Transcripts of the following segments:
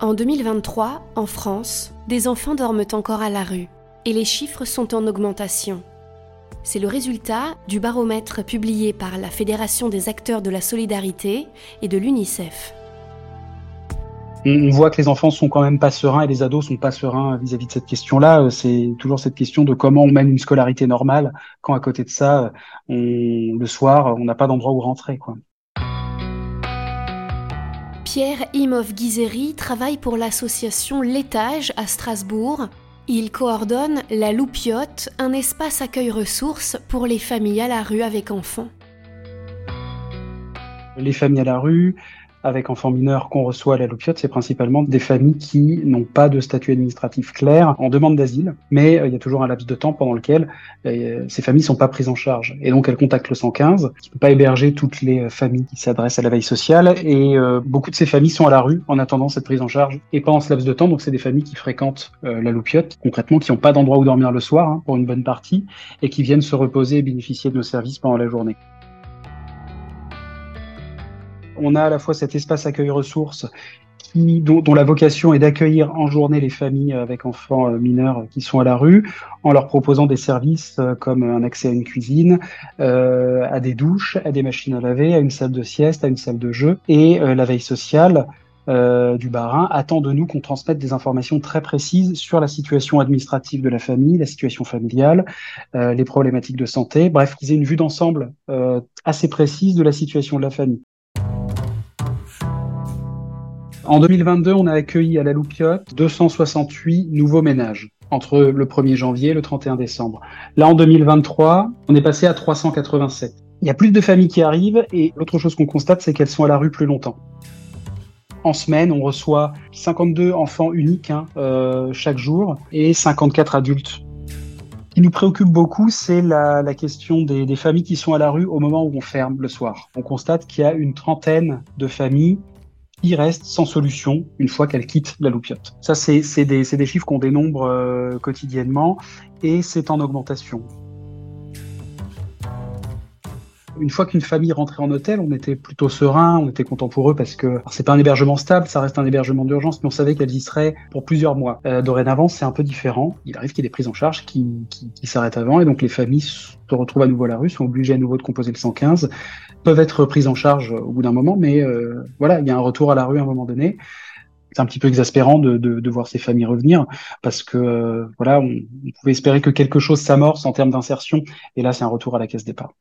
En 2023, en France, des enfants dorment encore à la rue et les chiffres sont en augmentation. C'est le résultat du baromètre publié par la Fédération des acteurs de la solidarité et de l'UNICEF. On voit que les enfants sont quand même pas sereins et les ados sont pas sereins vis-à-vis de cette question-là. Euh, c'est toujours cette question de comment on mène une scolarité normale quand à côté de ça, le soir, on n'a pas d'endroit où rentrer. Pierre Imov Guizeri travaille pour l'association L'étage à Strasbourg. Il coordonne la Loupiote, un espace accueil ressources pour les familles à la rue avec enfants. Les familles à la rue, avec enfants mineurs qu'on reçoit à la Loupiote, c'est principalement des familles qui n'ont pas de statut administratif clair en demande d'asile, mais euh, il y a toujours un laps de temps pendant lequel euh, ces familles sont pas prises en charge. Et donc elles contactent le 115, qui peut pas héberger toutes les euh, familles qui s'adressent à la veille sociale, et beaucoup de ces familles sont à la rue en attendant cette prise en charge. Et pendant ce laps de temps, donc c'est des familles qui fréquentent la Loupiote, concrètement qui n'ont pas d'endroit où dormir le soir, hein, pour une bonne partie, et qui viennent se reposer et bénéficier de nos services pendant la journée on a à la fois cet espace accueil ressources dont, la vocation est d'accueillir en journée les familles avec enfants euh, mineurs qui sont à la rue, en leur proposant des services euh, comme un accès à une cuisine, euh, à des douches, à des machines à laver, à une salle de sieste, à une salle de jeu, et la veille sociale. du Barin attend de nous qu'on transmette des informations très précises sur la situation administrative de la famille, la situation familiale, les problématiques de santé, bref, qu'ils aient une vue d'ensemble assez précise de la situation de la famille. En 2022, on a accueilli à la Loupiote 268 nouveaux ménages entre le 1er janvier et le 31 décembre. Là, en 2023, on est passé à 387. Il y a plus de familles qui arrivent et l'autre chose qu'on constate, c'est qu'elles sont à la rue plus longtemps. En semaine, on reçoit 52 enfants uniques hein, euh, chaque jour et 54 adultes. Ce qui nous préoccupe beaucoup, c'est la, question des, des familles qui sont à la rue au moment où on ferme le soir. On constate qu'il y a une trentaine de familles qui restent sans solution une fois qu'elles quittent la loupiote. Ça, c'est des, des, chiffres qu'on dénombre euh, quotidiennement et c'est en augmentation une fois qu'une famille rentrait en hôtel, on était plutôt serein, on était content pour eux parce que c'est pas un hébergement stable, ça reste un hébergement d'urgence, mais on savait qu'elles y seraient pour plusieurs mois. Euh, dorénavant, c'est un peu différent. Il arrive qu'il y ait des prises en charge qui, qui, s'arrêtent avant, et donc les familles se retrouvent à nouveau à la rue, sont obligées à nouveau de composer le 115, peuvent être prises en charge au bout d'un moment, mais euh, voilà, il y a un retour à la rue à un moment donné c'est un petit peu exaspérant de, de, de, voir ces familles revenir parce que euh, voilà, on, on, pouvait espérer que quelque chose s'amorce en termes d'insertion et là c'est un retour à la caisse départ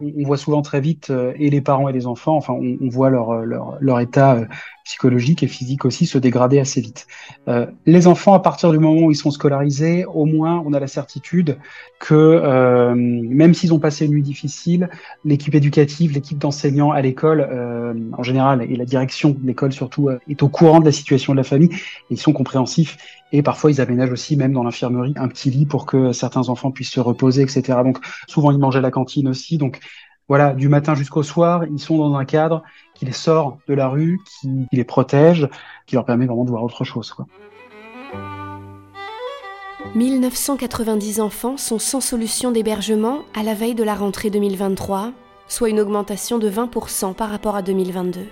on voit souvent très vite, euh, et les parents et les enfants, enfin, on, voit leur, euh, leur, leur état euh, psychologique et physique aussi se dégrader assez vite. Euh, les enfants, à partir du moment où ils sont scolarisés, au moins, on a la certitude que euh, même s'ils ont passé une nuit difficile, l'équipe éducative, l'équipe d'enseignants à l'école, euh, en général, et la direction de l'école surtout, est au courant de la situation de la famille. Ils sont compréhensifs et parfois ils aménagent aussi, même dans l'infirmerie, un petit lit pour que certains enfants puissent se reposer, etc. Donc souvent ils mangent à la cantine aussi. Donc voilà, du matin jusqu'au soir, ils sont dans un cadre qui les sort de la rue, qui, les protège, qui leur permet vraiment de voir autre chose. Quoi. 1990 enfants sont sans solution d'hébergement à la veille de la rentrée 2023, soit une augmentation de 20% par rapport à 2022.